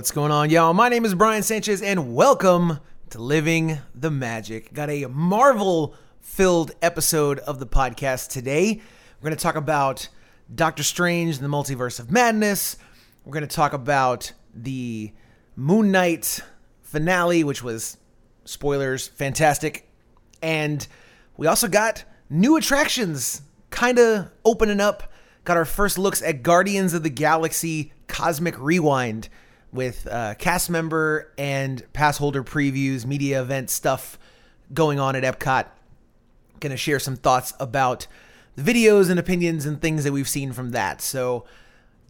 What's going on, y'all? My name is Brian Sanchez, and welcome to Living the Magic. Got a Marvel filled episode of the podcast today. We're going to talk about Doctor Strange and the Multiverse of Madness. We're going to talk about the Moon Knight finale, which was spoilers, fantastic. And we also got new attractions kind of opening up. Got our first looks at Guardians of the Galaxy Cosmic Rewind with uh, cast member and pass holder previews, media event stuff going on at Epcot. Going to share some thoughts about the videos and opinions and things that we've seen from that. So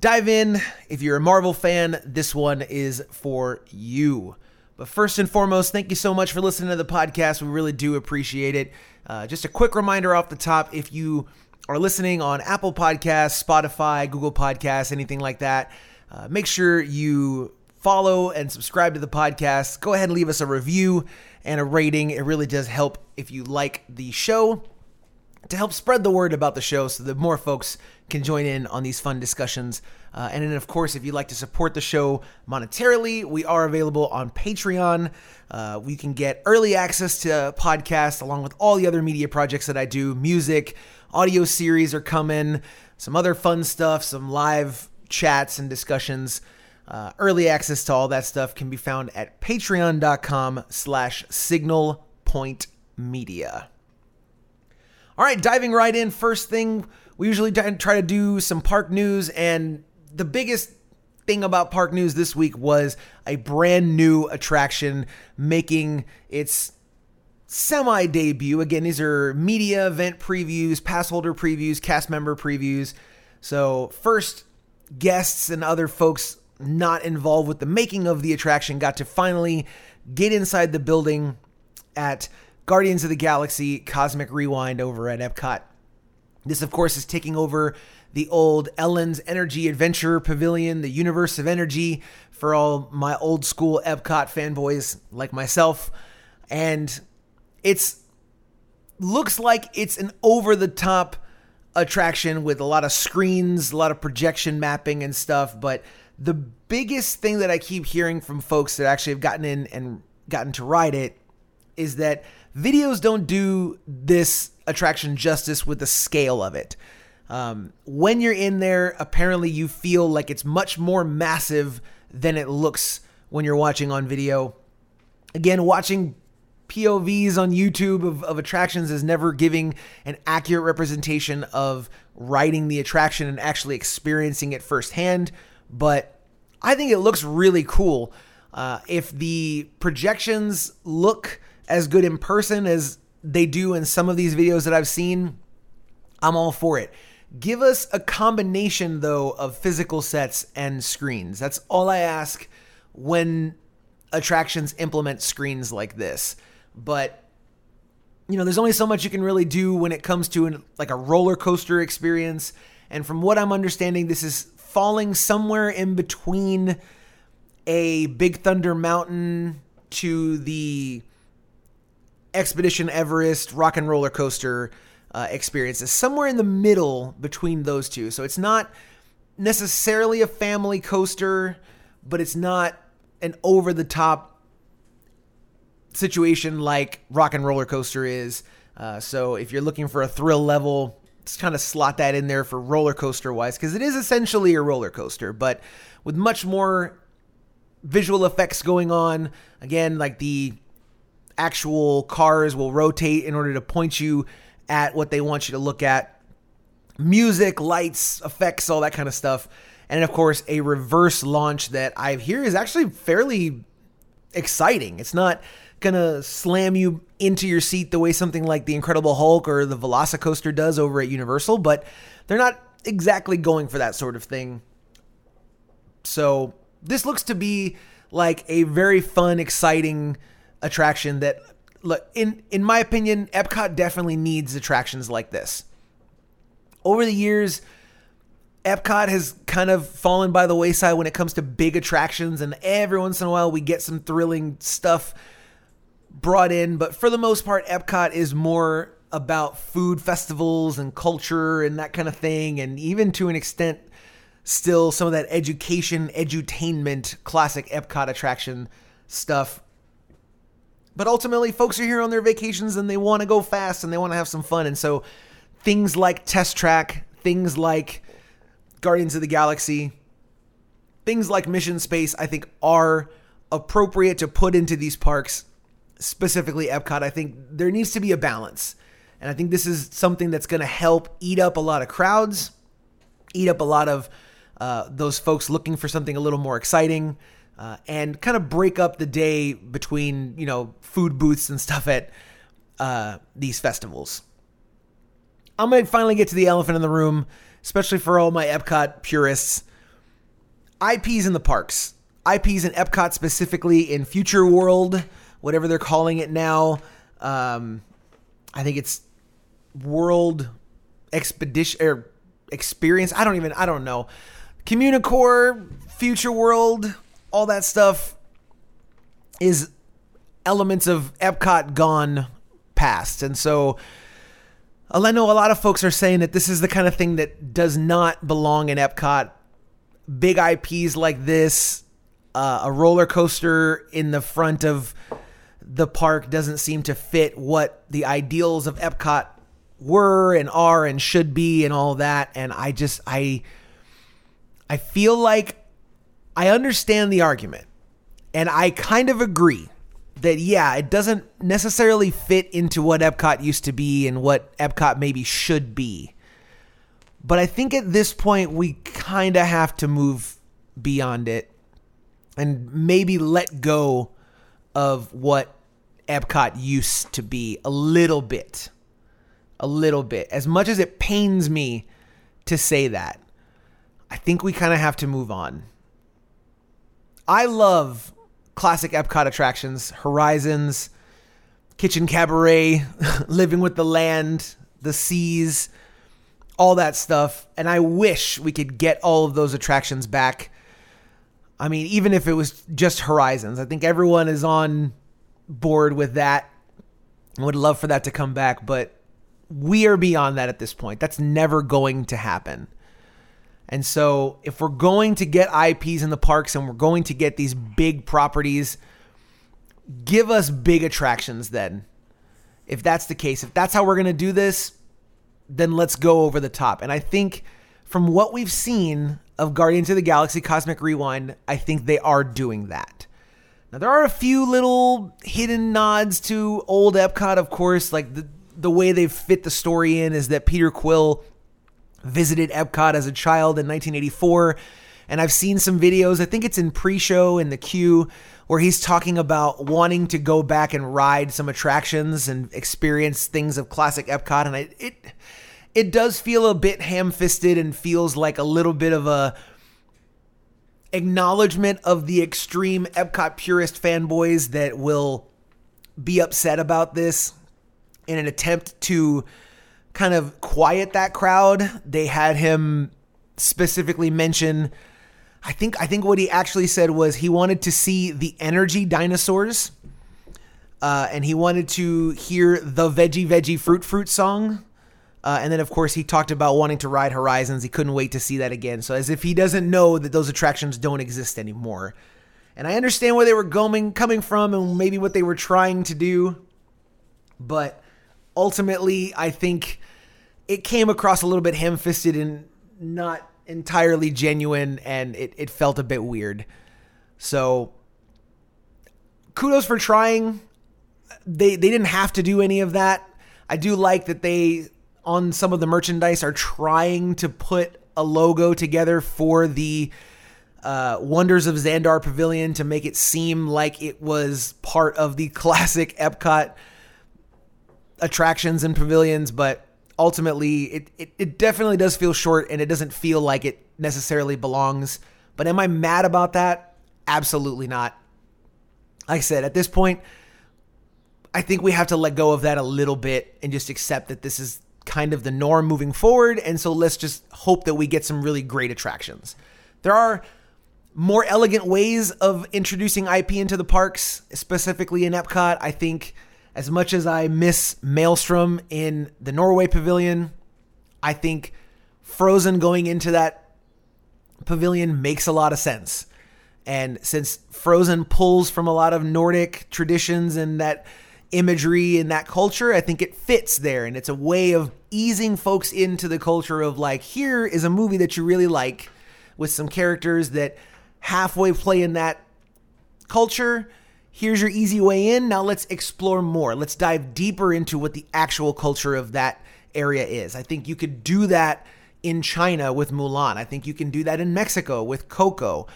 dive in. If you're a Marvel fan, this one is for you. But first and foremost, thank you so much for listening to the podcast. We really do appreciate it. Uh, just a quick reminder off the top if you are listening on Apple Podcasts, Spotify, Google Podcasts, anything like that, uh, make sure you follow and subscribe to the podcast. Go ahead and leave us a review and a rating. It really does help if you like the show to help spread the word about the show so that more folks can join in on these fun discussions. Uh, and then, of course, if you'd like to support the show monetarily, we are available on Patreon. Uh, we can get early access to podcasts along with all the other media projects that I do music, audio series are coming, some other fun stuff, some live chats and discussions. Uh, early access to all that stuff can be found at patreon.com slash signal point media. All right, diving right in. First thing, we usually try to do some park news, and the biggest thing about park news this week was a brand new attraction making its semi debut. Again, these are media event previews, pass holder previews, cast member previews. So, first, guests and other folks not involved with the making of the attraction got to finally get inside the building at Guardians of the Galaxy Cosmic Rewind over at Epcot. This, of course, is taking over the old Ellen's Energy Adventure Pavilion, the Universe of Energy, for all my old school Epcot fanboys like myself. And it's looks like it's an over the top attraction with a lot of screens, a lot of projection mapping and stuff, but the biggest thing that I keep hearing from folks that actually have gotten in and gotten to ride it is that videos don't do this attraction justice with the scale of it. Um, when you're in there, apparently you feel like it's much more massive than it looks when you're watching on video. Again, watching POVs on YouTube of, of attractions is never giving an accurate representation of riding the attraction and actually experiencing it firsthand but I think it looks really cool. Uh, if the projections look as good in person as they do in some of these videos that I've seen, I'm all for it. Give us a combination, though, of physical sets and screens. That's all I ask when attractions implement screens like this. But you know, there's only so much you can really do when it comes to an, like a roller coaster experience. And from what I'm understanding, this is falling somewhere in between a Big Thunder Mountain to the Expedition Everest rock and roller coaster uh, experiences, somewhere in the middle between those two. So it's not necessarily a family coaster, but it's not an over the top situation like rock and roller coaster is. Uh, so if you're looking for a thrill level, just kind of slot that in there for roller coaster wise because it is essentially a roller coaster, but with much more visual effects going on. Again, like the actual cars will rotate in order to point you at what they want you to look at. Music, lights, effects, all that kind of stuff. And of course, a reverse launch that I hear is actually fairly exciting. It's not gonna slam you into your seat the way something like the Incredible Hulk or the Velocicoaster does over at Universal, but they're not exactly going for that sort of thing. So this looks to be like a very fun, exciting attraction that look in in my opinion, Epcot definitely needs attractions like this. Over the years, Epcot has kind of fallen by the wayside when it comes to big attractions, and every once in a while we get some thrilling stuff brought in, but for the most part, Epcot is more about food festivals and culture and that kind of thing, and even to an extent, still some of that education, edutainment, classic Epcot attraction stuff. But ultimately, folks are here on their vacations and they want to go fast and they want to have some fun. And so things like Test Track, things like Guardians of the Galaxy, things like Mission Space, I think are appropriate to put into these parks, specifically Epcot. I think there needs to be a balance. And I think this is something that's going to help eat up a lot of crowds, eat up a lot of uh, those folks looking for something a little more exciting, uh, and kind of break up the day between, you know, food booths and stuff at uh, these festivals. I'm going to finally get to the elephant in the room, especially for all my Epcot purists. IPs in the parks. IPs in Epcot specifically in Future World, whatever they're calling it now. Um, I think it's World Expedition or Experience. I don't even. I don't know. Communicore, Future World, all that stuff is elements of Epcot gone past, and so. I know a lot of folks are saying that this is the kind of thing that does not belong in Epcot. Big IPs like this, uh, a roller coaster in the front of the park doesn't seem to fit what the ideals of Epcot were and are and should be and all that and I just I I feel like I understand the argument and I kind of agree that yeah, it doesn't necessarily fit into what Epcot used to be and what Epcot maybe should be. But I think at this point we kind of have to move beyond it and maybe let go of what Epcot used to be a little bit. A little bit. As much as it pains me to say that, I think we kind of have to move on. I love classic Epcot attractions, Horizons, Kitchen Cabaret, Living with the Land, the Seas, all that stuff. And I wish we could get all of those attractions back. I mean, even if it was just Horizons, I think everyone is on board with that. I would love for that to come back, but we are beyond that at this point. That's never going to happen. And so, if we're going to get IPs in the parks and we're going to get these big properties, give us big attractions then. If that's the case, if that's how we're going to do this, then let's go over the top. And I think from what we've seen of Guardians of the Galaxy Cosmic Rewind, I think they are doing that. Now there are a few little hidden nods to old Epcot, of course, like the the way they fit the story in is that Peter Quill visited Epcot as a child in 1984. And I've seen some videos, I think it's in pre show in the queue, where he's talking about wanting to go back and ride some attractions and experience things of classic Epcot. And I, it, it does feel a bit ham fisted and feels like a little bit of a acknowledgement of the extreme Epcot purist fanboys that will be upset about this in an attempt to kind of quiet that crowd. They had him specifically mention I think I think what he actually said was he wanted to see the energy dinosaurs. Uh, and he wanted to hear the veggie veggie fruit fruit song uh, and then, of course, he talked about wanting to ride Horizons. He couldn't wait to see that again. So, as if he doesn't know that those attractions don't exist anymore. And I understand where they were going, coming from, and maybe what they were trying to do. But ultimately, I think it came across a little bit ham-fisted and not entirely genuine, and it, it felt a bit weird. So, kudos for trying. They they didn't have to do any of that. I do like that they on some of the merchandise are trying to put a logo together for the uh, Wonders of Xandar Pavilion to make it seem like it was part of the classic Epcot attractions and pavilions, but ultimately it, it, it definitely does feel short and it doesn't feel like it necessarily belongs. But am I mad about that? Absolutely not. Like I said, at this point, I think we have to let go of that a little bit and just accept that this is kind of the norm moving forward. And so let's just hope that we get some really great attractions. There are more elegant ways of introducing IP into the parks, specifically in Epcot. I think as much as I miss Maelstrom in the Norway Pavilion, I think Frozen going into that pavilion makes a lot of sense. And since Frozen pulls from a lot of Nordic traditions and that imagery and that culture, I think it fits there. And it's a way of easing folks into the culture of like, here is a movie that you really like with some characters that halfway play in that culture. Here's your easy way in. Now let's explore more. Let's dive deeper into what the actual culture of that area is. I think you could do that in China with Mulan. I think you can do that in Mexico with Coco.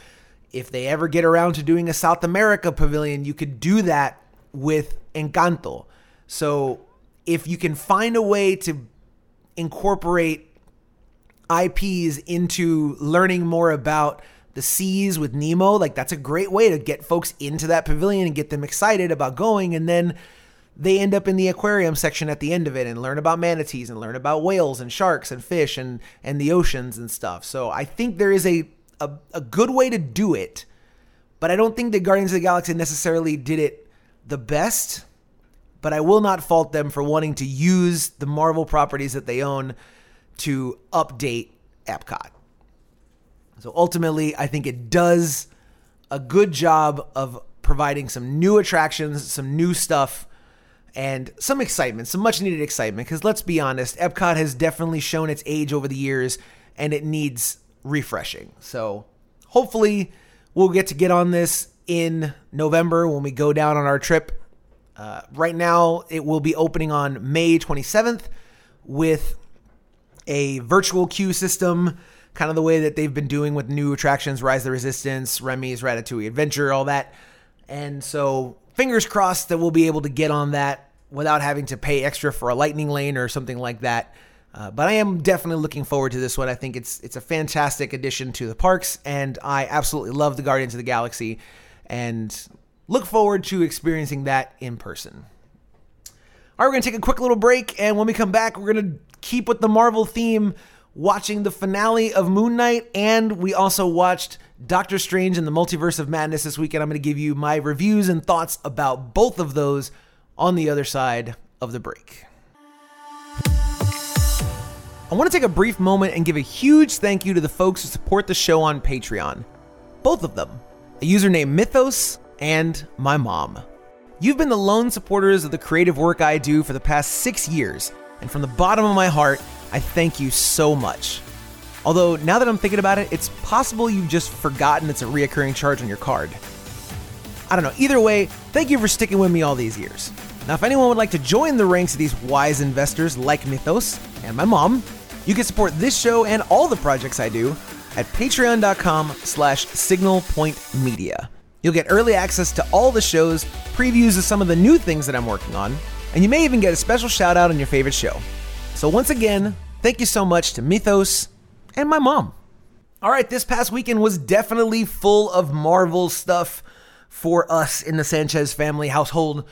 If they ever get around to doing a South America pavilion, you could do that with Encanto. So if you can find a way to incorporate IPs into learning more about the seas with Nemo, like that's a great way to get folks into that pavilion and get them excited about going. And then they end up in the aquarium section at the end of it and learn about manatees and learn about whales and sharks and fish and and the oceans and stuff. So I think there is a a, a good way to do it, but I don't think the Guardians of the Galaxy necessarily did it the best. But I will not fault them for wanting to use the Marvel properties that they own to update Epcot. So ultimately, I think it does a good job of providing some new attractions, some new stuff and some excitement, some much needed excitement. Because let's be honest, Epcot has definitely shown its age over the years and it needs refreshing. So hopefully, we'll get to get on this in November when we go down on our trip. Uh, right now, it will be opening on May 27th with a virtual queue system, kind of the way that they've been doing with new attractions, Rise of the Resistance, Remy's Ratatouille Adventure, all that. And so fingers crossed that we'll be able to get on that without having to pay extra for a lightning lane or something like that. Uh, but I am definitely looking forward to this one. I think it's it's a fantastic addition to the parks, and I absolutely love the Guardians of the Galaxy, and look forward to experiencing that in person. All right, we're gonna take a quick little break, and when we come back, we're gonna keep with the Marvel theme, watching the finale of Moon Knight, and we also watched Doctor Strange and the Multiverse of Madness this weekend. I'm going to give you my reviews and thoughts about both of those on the other side of the break. I want to take a brief moment and give a huge thank you to the folks who support the show on Patreon. Both of them, a user named Mythos and my mom. You've been the lone supporters of the creative work I do for the past six years, and from the bottom of my heart, I thank you so much. Although, now that I'm thinking about it, it's possible you've just forgotten it's a reoccurring charge on your card. I don't know. Either way, thank you for sticking with me all these years. Now, if anyone would like to join the ranks of these wise investors like Mythos and my mom, you can support this show and all the projects I do at patreon.com slash signalpointmedia. You'll get early access to all the shows, previews of some of the new things that I'm working on, and you may even get a special shout out on your favorite show. So once again, thank you so much to Mythos, and my mom. All right, this past weekend was definitely full of Marvel stuff for us in the Sanchez family household.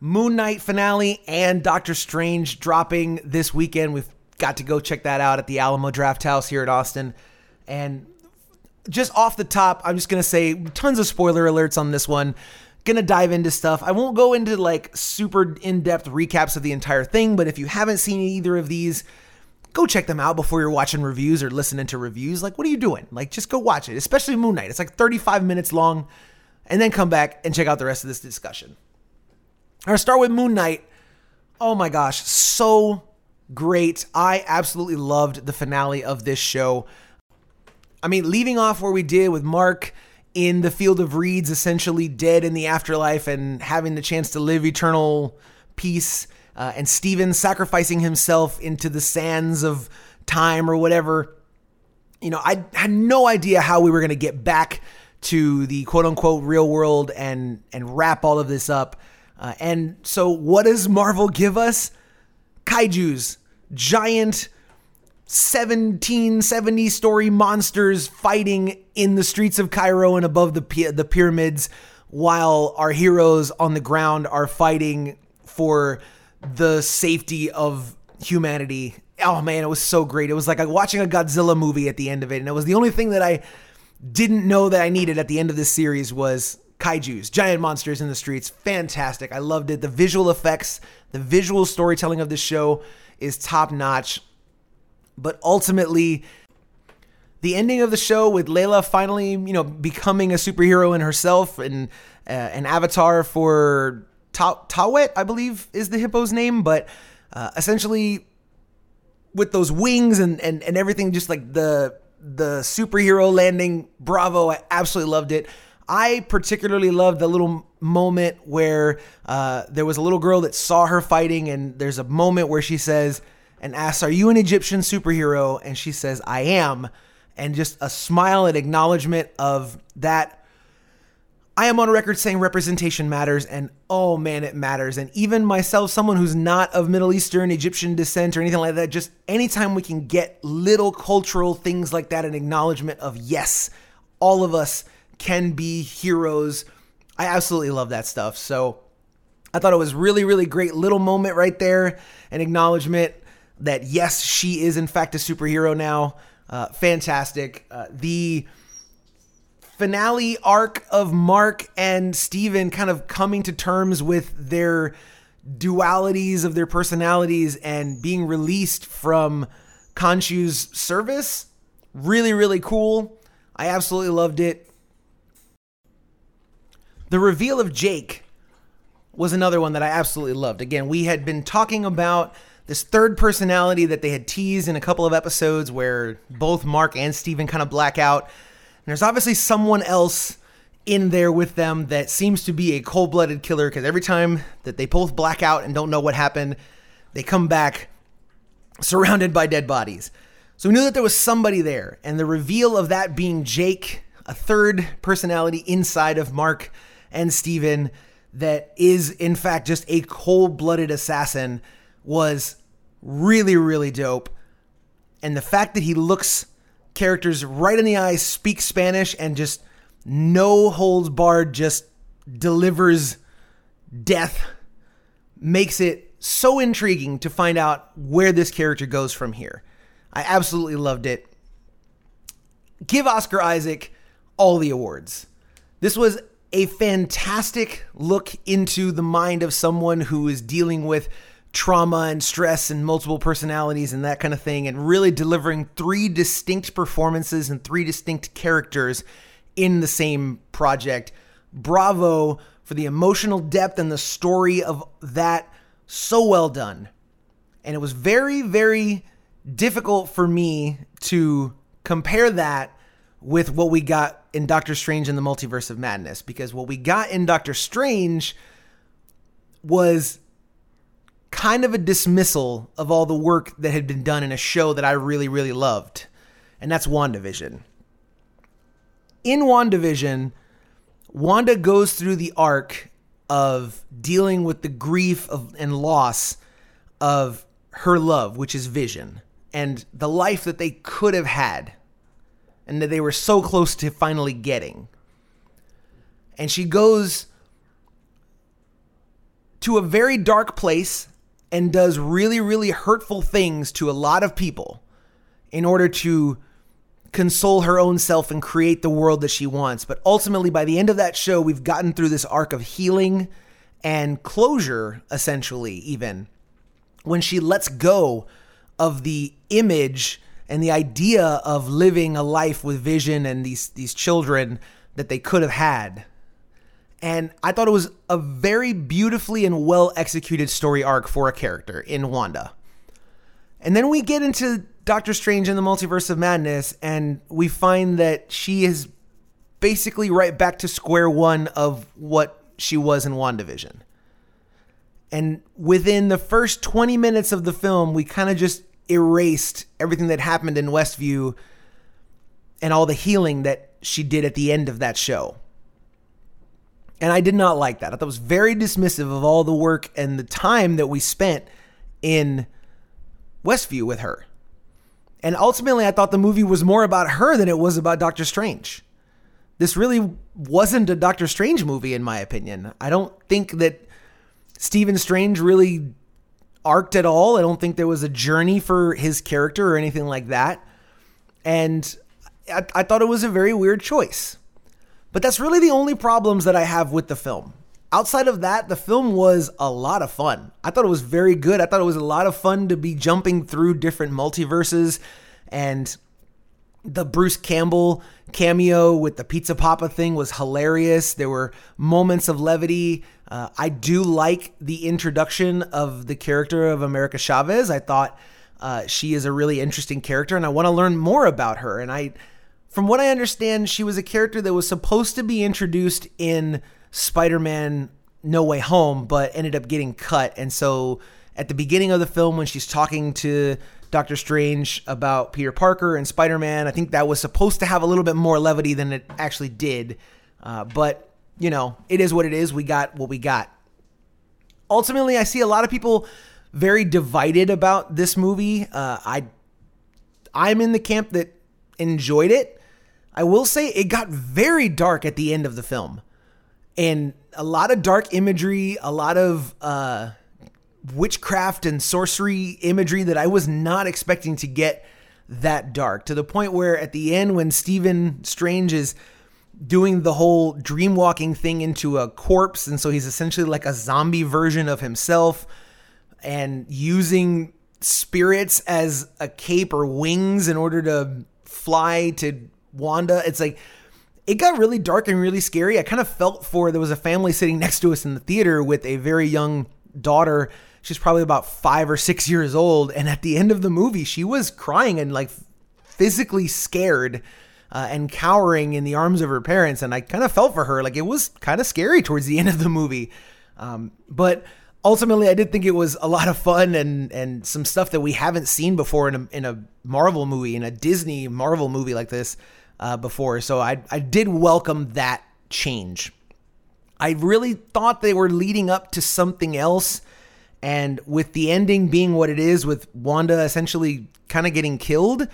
Moon Knight finale and Doctor Strange dropping this weekend. We've got to go check that out at the Alamo Drafthouse here at Austin. And just off the top, I'm just to say tons of spoiler alerts on this one. Gonna dive into stuff. I won't go into like super in depth recaps of the entire thing, but if you haven't seen either of these, go check them out before you're watching reviews or listening to reviews. Like, what are you doing? Like, just go watch it, especially Moon Knight. It's like 35 minutes long, and then come back and check out the rest of this discussion. I'll start with Moon Knight. Oh my gosh, so great. I absolutely loved the finale of this show. I mean, leaving off where we did with Mark in the field of reeds, essentially dead in the afterlife and having the chance to live eternal peace uh, and Steven sacrificing himself into the sands of time or whatever. You know, I had no idea how we were going to get back to the quote unquote real world and and wrap all of this up. Uh, and so, what does Marvel give us? Kaiju's giant 1770 story monsters fighting in the streets of Cairo and above the the pyramids while our heroes on the ground are fighting for the safety of humanity. Oh man, it was so great. It was like watching a Godzilla movie at the end of it, and it was the only thing that I didn't know that I needed at the end of this series was kaiju's, giant monsters in the streets. Fantastic. I loved it. The visual effects, the visual storytelling of this show is top notch. But ultimately, the ending of the show with Layla finally, you know, becoming a superhero in herself and uh, an avatar for Ta- Tawet, I believe is the hippo's name, but uh, essentially with those wings and, and, and everything, just like the the superhero landing, bravo! I absolutely loved it. I particularly loved the little moment where uh, there was a little girl that saw her fighting, and there's a moment where she says and asks, "Are you an Egyptian superhero?" And she says, "I am," and just a smile and acknowledgement of that I am on record saying representation matters, and oh man, it matters. And even myself, someone who's not of Middle Eastern, Egyptian descent, or anything like that, just anytime we can get little cultural things like that, an acknowledgement of yes, all of us can be heroes. I absolutely love that stuff. So I thought it was really, really great little moment right there, an acknowledgement that yes, she is in fact a superhero now. Uh, fantastic. Uh, the finale arc of Mark and Steven kind of coming to terms with their dualities of their personalities and being released from Khonshu's service. Really, really cool. I absolutely loved it. The reveal of Jake was another one that I absolutely loved. Again, we had been talking about this third personality that they had teased in a couple of episodes where both Mark and Steven kind of black out And there's obviously someone else in there with them that seems to be a cold blooded killer because every time that they both black out and don't know what happened, they come back surrounded by dead bodies. So we knew that there was somebody there, and the reveal of that being Jake, a third personality inside of Mark and Steven that is in fact just a cold-blooded assassin was really really dope. And the fact that he looks characters right in the eyes, speaks Spanish, and just no holds barred, just delivers death, makes it so intriguing to find out where this character goes from here. I absolutely loved it. Give Oscar Isaac all the awards. This was a fantastic look into the mind of someone who is dealing with trauma and stress and multiple personalities and that kind of thing, and really delivering three distinct performances and three distinct characters in the same project. Bravo for the emotional depth and the story of that. So well done. And it was very, very difficult for me to compare that with what we got in Doctor Strange in the Multiverse of Madness because what we got in Doctor Strange was kind of a dismissal of all the work that had been done in a show that I really, really loved, and that's WandaVision. In WandaVision, Wanda goes through the arc of dealing with the grief of, and loss of her love, which is Vision, and the life that they could have had, and that they were so close to finally getting. And she goes to a very dark place and does really, really hurtful things to a lot of people in order to console her own self and create the world that she wants. But ultimately, by the end of that show, we've gotten through this arc of healing and closure, essentially, even when she lets go of the image and the idea of living a life with vision and these these children that they could have had and I thought it was a very beautifully and well executed story arc for a character in Wanda. And then we get into Doctor Strange in the Multiverse of Madness, and we find that she is basically right back to square one of what she was in WandaVision. And within the first 20 minutes of the film, we kind of just erased everything that happened in Westview and all the healing that she did at the end of that show. And I did not like that. I thought it was very dismissive of all the work and the time that we spent in Westview with her. And ultimately, I thought the movie was more about her than it was about Doctor Strange. This really wasn't a Doctor Strange movie, in my opinion. I don't think that Stephen Strange really arced at all. I don't think there was a journey for his character or anything like that. And I, I thought it was a very weird choice. But that's really the only problems that I have with the film. Outside of that, the film was a lot of fun. I thought it was very good. I thought it was a lot of fun to be jumping through different multiverses and the Bruce Campbell cameo with the Pizza Poppa thing was hilarious. There were moments of levity. Uh, I do like the introduction of the character of America Chavez. I thought uh, she is a really interesting character, and I want to learn more about her. And I, from what I understand, she was a character that was supposed to be introduced in Spider-Man: No Way Home, but ended up getting cut. And so, at the beginning of the film, when she's talking to Doctor Strange about Peter Parker and Spider Man. I think that was supposed to have a little bit more levity than it actually did. Uh, but, you know, it is what it is. We got what we got. Ultimately, I see a lot of people very divided about this movie. Uh, I, I'm in the camp that enjoyed it. I will say it got very dark at the end of the film. And a lot of dark imagery, a lot of uh, witchcraft and sorcery imagery that I was not expecting to get that dark to the point where at the end when Stephen Strange is doing the whole dream walking thing into a corpse and so he's essentially like a zombie version of himself and using spirits as a cape or wings in order to fly to Wanda it's like it got really dark and really scary. I kind of felt for there was a family sitting next to us in the theater with a very young daughter she's probably about five or six years old. And at the end of the movie, she was crying and like physically scared uh, and cowering in the arms of her parents. And I kind of felt for her. Like it was kind of scary towards the end of the movie. Um, but ultimately, I did think it was a lot of fun and, and some stuff that we haven't seen before in a, in a Marvel movie, in a Disney Marvel movie like this uh, before. So I, I did welcome that change. I really thought they were leading up to something else and with the ending being what it is, with Wanda essentially kind of getting killed,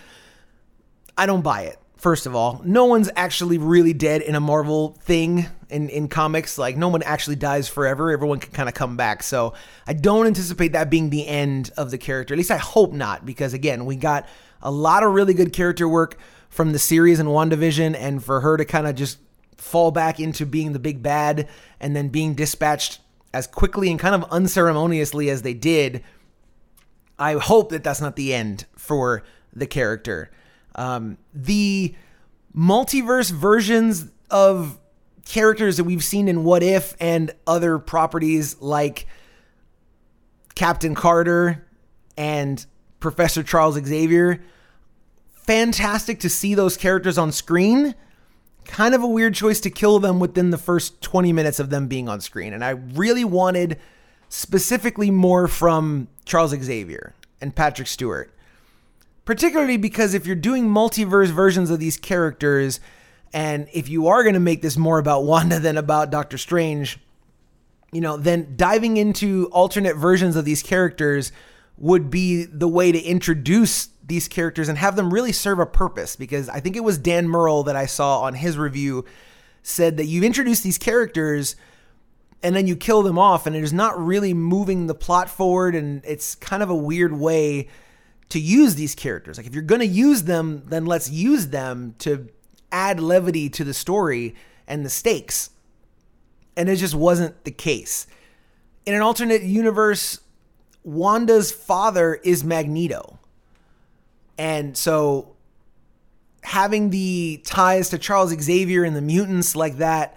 I don't buy it. First of all, no one's actually really dead in a Marvel thing in, in comics. Like, no one actually dies forever. Everyone can kind of come back. So, I don't anticipate that being the end of the character. At least I hope not, because again, we got a lot of really good character work from the series and WandaVision, and for her to kind of just fall back into being the big bad and then being dispatched as quickly and kind of unceremoniously as they did, I hope that that's not the end for the character. Um, the multiverse versions of characters that we've seen in What If and other properties like Captain Carter and Professor Charles Xavier, fantastic to see those characters on screen kind of a weird choice to kill them within the first 20 minutes of them being on screen. And I really wanted specifically more from Charles Xavier and Patrick Stewart. Particularly because if you're doing multiverse versions of these characters, and if you are going to make this more about Wanda than about Doctor Strange, you know, then diving into alternate versions of these characters would be the way to introduce these characters and have them really serve a purpose because I think it was Dan Murrell that I saw on his review said that you've introduced these characters and then you kill them off and it is not really moving the plot forward and it's kind of a weird way to use these characters. Like if you're going to use them, then let's use them to add levity to the story and the stakes. And it just wasn't the case. In an alternate universe, Wanda's father is Magneto. And so having the ties to Charles Xavier and the mutants like that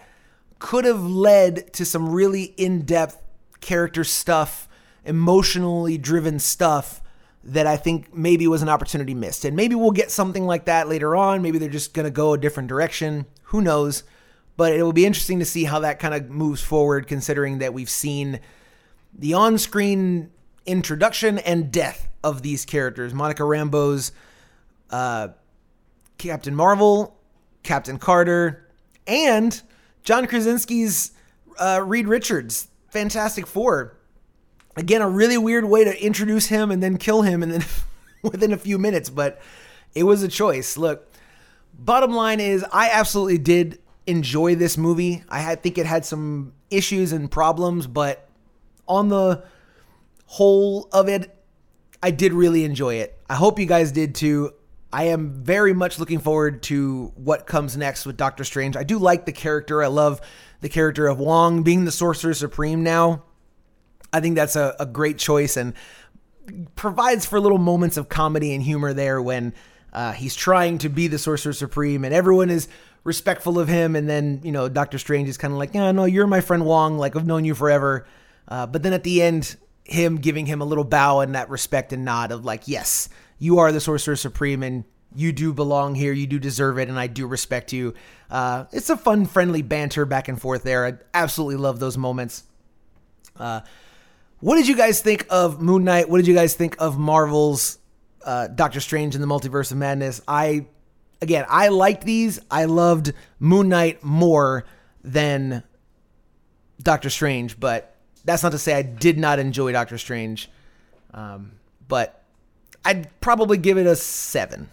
could have led to some really in-depth character stuff, emotionally driven stuff that I think maybe was an opportunity missed. And maybe we'll get something like that later on. Maybe they're just going to go a different direction. Who knows? But it will be interesting to see how that kind of moves forward, considering that we've seen the on screen introduction and death of these characters. Monica Rambeau's uh, Captain Marvel, Captain Carter, and John Krasinski's uh, Reed Richards, Fantastic Four. Again, a really weird way to introduce him and then kill him and then within a few minutes, but it was a choice. Look, bottom line is I absolutely did enjoy this movie. I had, think it had some issues and problems, but on the whole of it, I did really enjoy it. I hope you guys did too. I am very much looking forward to what comes next with Doctor Strange. I do like the character. I love the character of Wong being the Sorcerer Supreme now. I think that's a, a great choice and provides for little moments of comedy and humor there when Uh, he's trying to be the Sorcerer Supreme, and everyone is respectful of him. And then, you know, Doctor Strange is kind of like, yeah, no, you're my friend Wong. Like, I've known you forever. Uh, but then at the end, him giving him a little bow and that respect and nod of like, yes, you are the Sorcerer Supreme, and you do belong here. You do deserve it, and I do respect you. Uh, it's a fun, friendly banter back and forth there. I absolutely love those moments. Uh, what did you guys think of Moon Knight? What did you guys think of Marvel's uh, Doctor Strange in the Multiverse of Madness? I, again, I liked these. I loved Moon Knight more than Doctor Strange, but that's not to say I did not enjoy Doctor Strange. Um, but I'd probably give it a seven,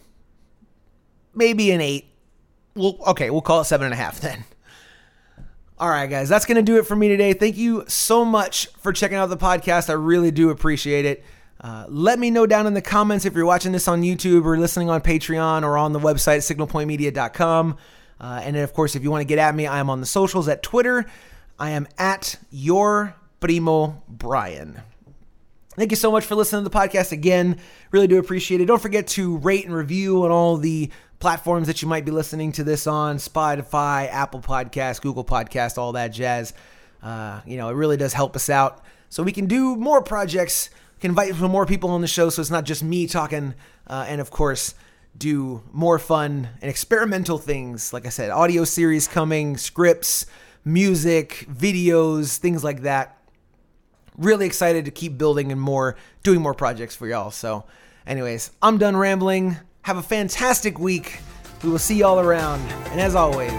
maybe an eight. Well, okay, we'll call it seven and a half then. All right, guys, that's going to do it for me today. Thank you so much for checking out the podcast. I really do appreciate it. Uh, let me know down in the comments if you're watching this on YouTube or listening on Patreon or on the website, signalpointmedia.com. Uh, and then, of course, if you want to get at me, I am on the socials at Twitter. I am at your primo Brian. Thank you so much for listening to the podcast again. Really do appreciate it. Don't forget to rate and review on all the platforms that you might be listening to this on Spotify, Apple Podcast, Google Podcast, all that jazz. Uh, you know, it really does help us out so we can do more projects, can invite more people on the show so it's not just me talking, uh, and of course, do more fun and experimental things. Like I said, audio series coming, scripts, music, videos, things like that. Really excited to keep building and more, doing more projects for y'all. So, anyways, I'm done rambling. Have a fantastic week. We will see y'all around. And as always,